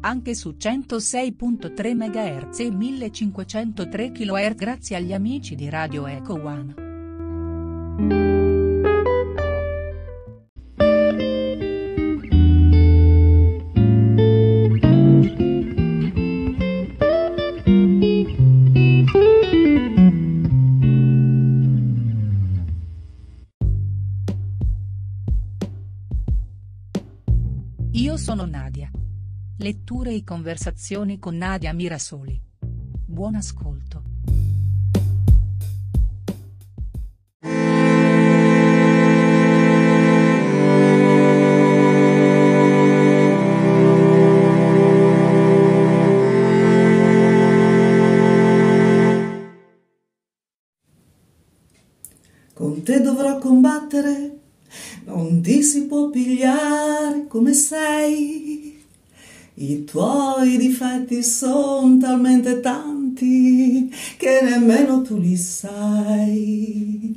anche su 106.3 MHz e 1503 kHz grazie agli amici di Radio Eco One. Io sono Nadia. Letture e conversazioni con Nadia Mirasoli. Buon ascolto. Con te dovrò combattere, non ti si può pigliare come sei. I tuoi difetti sono talmente tanti che nemmeno tu li sai.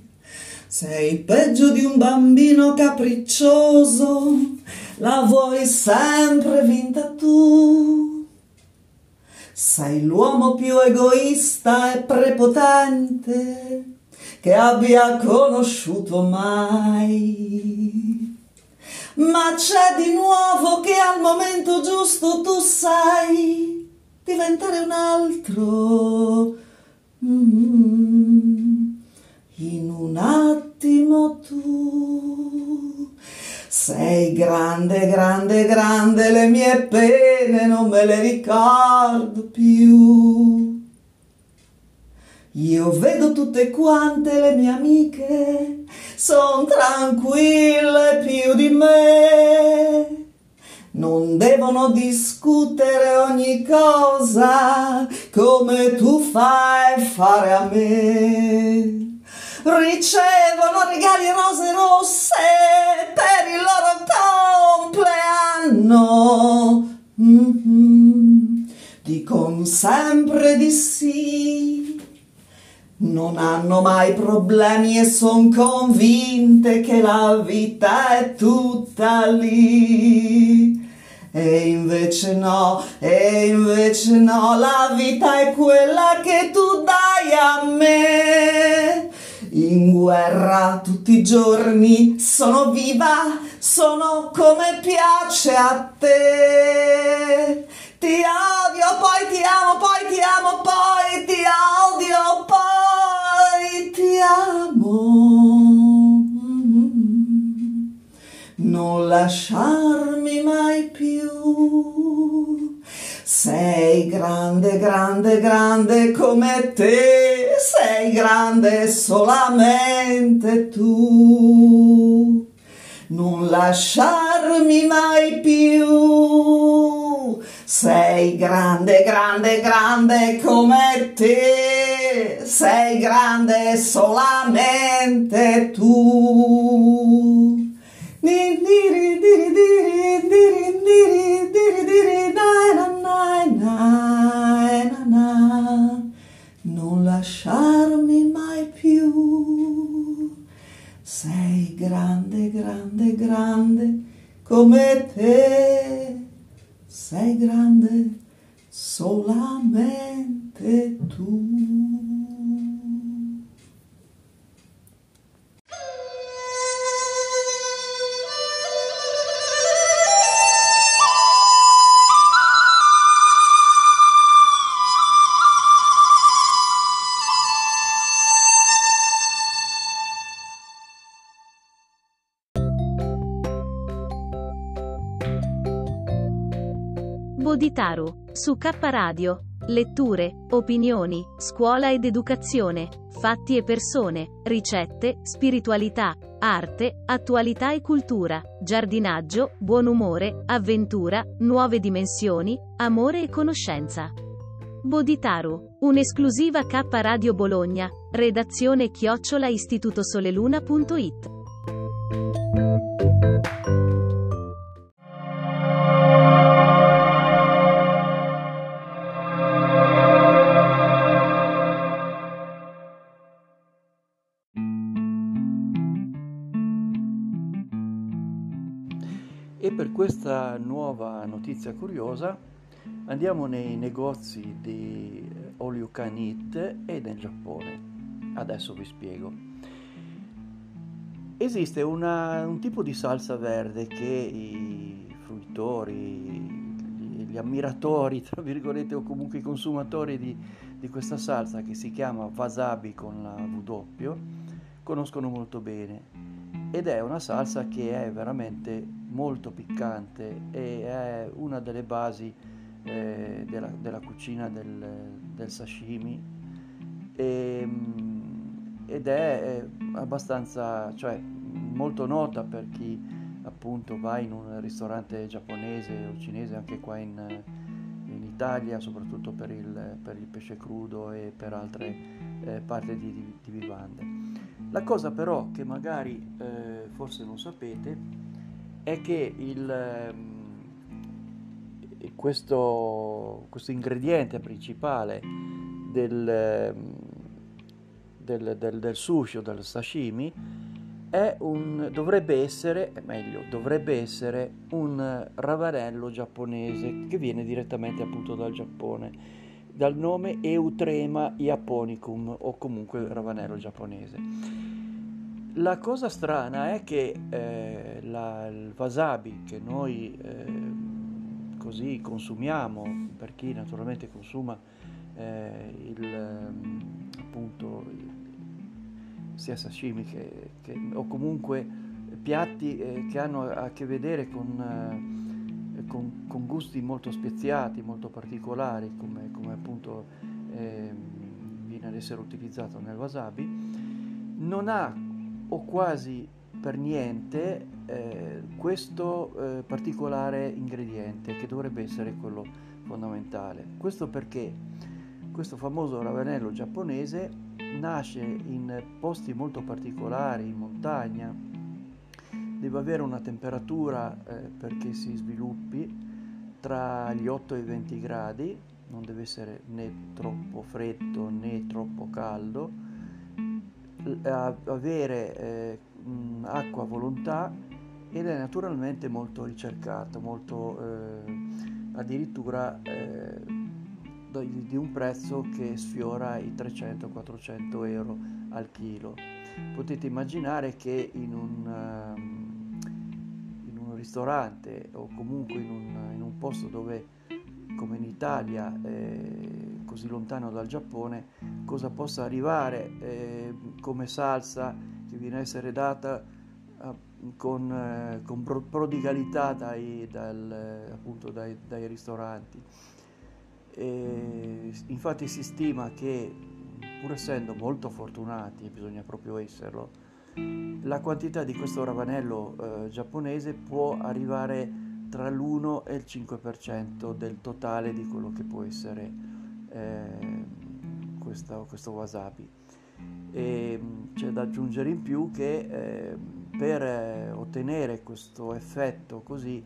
Sei peggio di un bambino capriccioso, la vuoi sempre vinta tu. Sei l'uomo più egoista e prepotente che abbia conosciuto mai. Ma c'è di nuovo che al momento giusto tu sai diventare un altro. Mm, in un attimo tu sei grande, grande, grande, le mie pene non me le ricordo più. Io vedo tutte quante le mie amiche, son tranquille più di me. Non devono discutere ogni cosa come tu fai fare a me. Ricevono regali rose rosse per il loro compleanno. Mm-hmm. Dicono sempre di sì non hanno mai problemi e son convinte che la vita è tutta lì. E invece no, e invece no, la vita è quella che tu dai a me. In guerra tutti i giorni sono viva, sono come piace a te. Ti odio, poi ti amo, lasciarmi mai più. Sei grande, grande, grande come te, sei grande solamente tu. Non lasciarmi mai più sei grande, grande, grande come te, sei grande solamente tu. Non lasciarmi mai più, sei grande, grande, grande come te sei grande solamente tu. Bodhitaru, su K Radio. Letture, opinioni, scuola ed educazione, fatti e persone, ricette, spiritualità, arte, attualità e cultura, giardinaggio, buon umore, avventura, nuove dimensioni, amore e conoscenza. Boditaru, un'esclusiva K Radio Bologna, redazione chiocciola istitutosoleluna.it. questa nuova notizia curiosa andiamo nei negozi di All You Can Eat e nel Giappone. Adesso vi spiego. Esiste una, un tipo di salsa verde che i fruitori, gli, gli ammiratori, tra virgolette, o comunque i consumatori di, di questa salsa che si chiama wasabi con la W, conoscono molto bene ed è una salsa che è veramente molto piccante e è una delle basi eh, della, della, cucina del, del sashimi e, ehm, ed è abbastanza, cioè molto nota per chi appunto va in un ristorante giapponese o cinese anche qua in, in Italia, soprattutto per il, per il, pesce crudo e per altre eh, parti di, di, di vivande. La cosa però che magari eh, forse non sapete è che il, eh, questo, questo, ingrediente principale del, ehm, del, del, del sushi o del sashimi un, dovrebbe essere, meglio, dovrebbe essere un ravanello giapponese che viene direttamente appunto dal Giappone, dal nome Eutrema japonicum o comunque ravanello giapponese. La cosa strana è che eh, la, il wasabi che noi eh, così consumiamo, per chi naturalmente consuma eh, il, appunto, sia sashimi che, che, o comunque piatti eh, che hanno a che vedere con, eh, con, con, gusti molto speziati, molto particolari, come, come appunto ehm, viene ad essere utilizzato nel wasabi, non ha o quasi per niente eh, questo eh, particolare ingrediente che dovrebbe essere quello fondamentale. Questo perché questo famoso ravanello giapponese nasce in posti molto particolari, in montagna, deve avere una temperatura eh, perché si sviluppi tra gli 8 e i 20 gradi, non deve essere né troppo freddo né troppo caldo, avere eh, acqua a volontà ed è naturalmente molto ricercato, molto eh, addirittura eh, di un prezzo che sfiora i 300-400 euro al chilo. Potete immaginare che in un, in un ristorante o comunque in un, in un posto dove come in Italia, eh, così lontano dal Giappone, cosa possa arrivare eh, come salsa che viene a essere data eh, con, eh, con, prodigalità dai, dal, appunto dai, dai ristoranti. E infatti si stima che, pur essendo molto fortunati, bisogna proprio esserlo, la quantità di questo ravanello eh, giapponese può arrivare tra l'1 e il 5% del totale di quello che può essere eh, questo, questo, wasabi. E mm, c'è da aggiungere in più che eh, per ottenere questo effetto così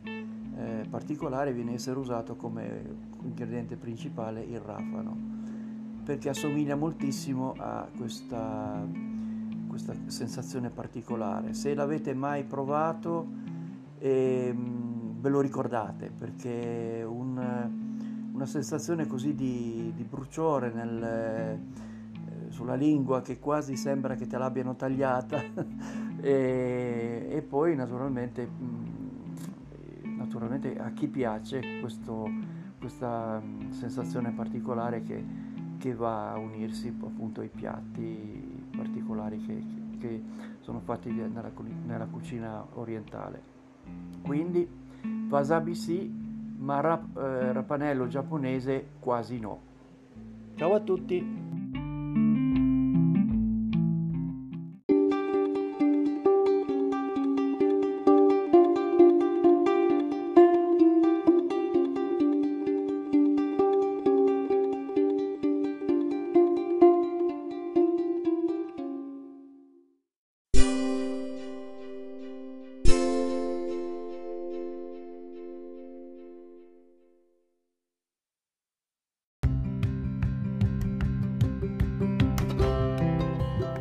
eh, particolare viene a essere usato come ingrediente principale il rafano, perché assomiglia moltissimo a questa, questa sensazione particolare. Se l'avete mai provato, ehm, ve lo ricordate perché un, una sensazione così di, di bruciore nel, eh, sulla lingua che quasi sembra che te l'abbiano tagliata e, e, poi naturalmente, mm, naturalmente, a chi piace questo, questa sensazione particolare che, che, va a unirsi appunto ai piatti particolari che, che sono fatti nella, nella cucina orientale. Quindi Wasabi sì, ma rap, eh, rapanello giapponese quasi no. Ciao a tutti!